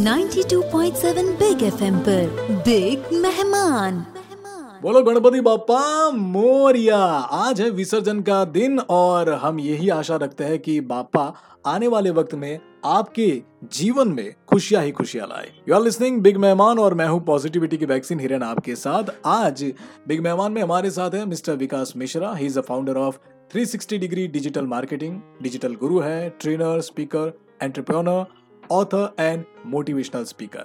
92.7 big FM पर। Big मेहमान। बोलो गणपति बापा मोरिया, आज है विसर्जन का दिन और हम यही आशा रखते हैं कि बापा आने वाले वक्त में आपके जीवन में खुशियाँ ही खुशियाँ लाए। यू आर लिस्निंग बिग मेहमान और मैं हूँ पॉजिटिविटी की वैक्सीन हिरन आपके साथ। आज बिग मेहमान में हमारे साथ है mister Vikas Mishra. He is a founder of 360 degree digital marketing digital guru है trainer speaker entrepreneur author and motivational speaker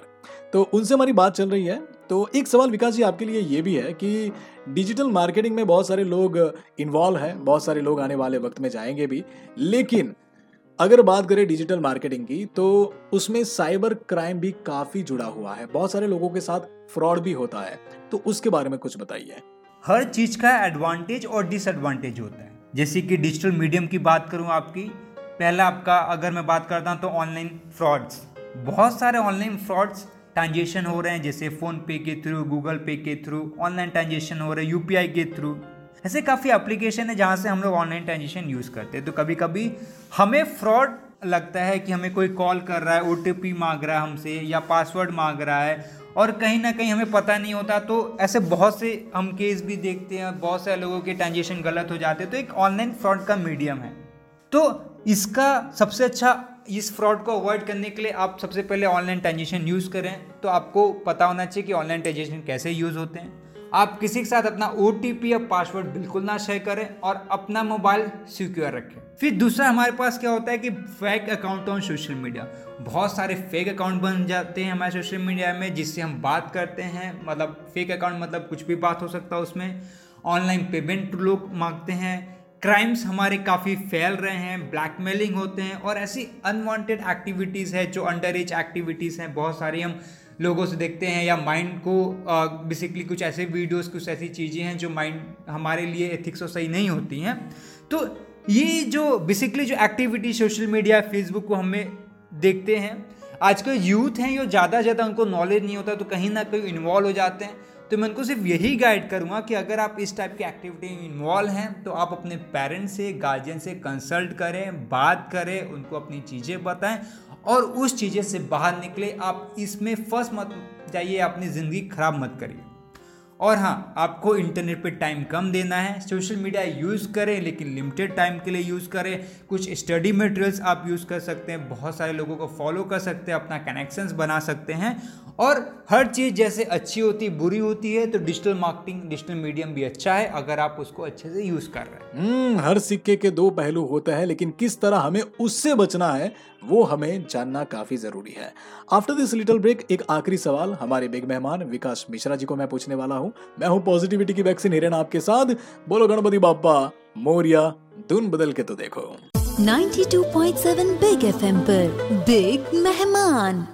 तो उनसे हमारी बात चल रही है। तो एक सवाल विकास जी आपके लिए ये भी है कि डिजिटल मार्केटिंग में बहुत सारे लोग इन्वॉल्व हैं, बहुत सारे लोग आने वाले वक्त में जाएँगे भी। लेकिन अगर बात करें डिजिटल मार्केटिंग की तो उसमें साइबर क्राइम भी काफ़ी जुड़ा हुआ है। बहुत सारे लोगों के साथ फ्रॉड भी होता है। तो उसके बारे में कुछ बताइए। हर चीज़ का एडवांटेज और डिसएडवांटेज होता है। जैसे कि डिजिटल मीडियम की बात करूँ आपकी पहला आपका, अगर मैं बात करता हूँ तो ऑनलाइन फ्रॉड्स। बहुत सारे ऑनलाइन फ्रॉड्स ट्रांजेक्शन हो रहे हैं, जैसे फ़ोन पे के थ्रू, गूगल पे के थ्रू, ऑनलाइन ट्रांजेक्शन हो रहे हैं यूपीआई के थ्रू। ऐसे काफ़ी एप्लीकेशन है जहाँ से हम लोग ऑनलाइन ट्रांजेक्शन यूज़ करते हैं। तो कभी कभी हमें फ्रॉड लगता है कि हमें कोई कॉल कर रहा है ओटीपी मांग रहा है हमसे या पासवर्ड मांग रहा है और कहीं ना कहीं हमें पता नहीं होता तो ऐसे बहुत से हम केस भी देखते हैं, बहुत सारे लोगों के ट्रांजेक्शन गलत हो जाते हैं। तो एक ऑनलाइन फ्रॉड का मीडियम है। तो इसका सबसे अच्छा इस फ्रॉड को अवॉइड करने के लिए आप सबसे पहले ऑनलाइन ट्रांजेक्शन यूज़ करें तो आपको पता होना चाहिए कि ऑनलाइन ट्रांजेक्शन कैसे यूज़ होते हैं। आप किसी के साथ अपना ओटीपी या पासवर्ड बिल्कुल ना शेयर करें और अपना मोबाइल सिक्योर रखें। फिर दूसरा, हमारे पास क्या होता है कि fake account on social media बहुत सारे फेक अकाउंट बन जाते हैं हमारे सोशल मीडिया में, जिससे हम बात करते हैं। मतलब फेक अकाउंट मतलब कुछ भी बात हो सकता है उसमें। ऑनलाइन पेमेंट लोग मांगते हैं। क्राइम्स हमारे काफ़ी फैल रहे हैं ब्लैकमेलिंग होते हैं और ऐसी अनवांटेड एक्टिविटीज़ है जो अंडर एज एक्टिविटीज़ हैं। बहुत सारी हम लोगों से देखते हैं या माइंड को बेसिकली कुछ ऐसे वीडियोस कुछ ऐसी चीज़ें हैं जो माइंड हमारे लिए एथिक्स और सही नहीं होती हैं। तो ये जो बेसिकली जो एक्टिविटी सोशल मीडिया फेसबुक को हमें देखते हैं, आज के यूथ हैं जो ज़्यादा ज़्यादा उनको नॉलेज नहीं होता तो कहीं ना कहीं इन्वॉल्व हो जाते हैं। तो मैं उनको सिर्फ़ यही गाइड करूँगा कि अगर आप इस टाइप की एक्टिविटी में इन्वॉल्व हैं तो आप अपने पेरेंट्स से गार्जियन से कंसल्ट करें, बात करें, उनको अपनी चीज़ें बताएँ, और उस चीज़ें से बाहर निकले, आप इसमें फ़र्स्ट मत जाइए, अपनी ज़िंदगी ख़राब मत करिए। और हाँ आपको इंटरनेट पे टाइम कम देना है। सोशल मीडिया यूज़ करें लेकिन लिमिटेड टाइम के लिए यूज़ करें। कुछ स्टडी मटेरियल्स आप यूज़ कर सकते हैं। बहुत सारे लोगों को फॉलो कर सकते हैं अपना कनेक्शंस बना सकते हैं। और हर चीज़ जैसे अच्छी होती बुरी होती है तो डिजिटल मार्केटिंग डिजिटल मीडियम भी अच्छा है अगर आप उसको अच्छे से यूज़ कर रहे हैं। hmm, हर सिक्के के दो पहलू होते हैं लेकिन किस तरह हमें उससे बचना है वो हमें जानना काफ़ी ज़रूरी है। आफ्टर दिस लिटिल ब्रेक एक आखिरी सवाल हमारे बिग मेहमान विकास मिश्रा जी को मैं पूछने वाला हूँ। मैं हूँ पॉजिटिविटी की वैक्सीन हिरन आपके साथ। बोलो गणपति बापा मोरिया, धुन बदल के तो देखो। 92.7 बिग एफएम पर बिग मेहमान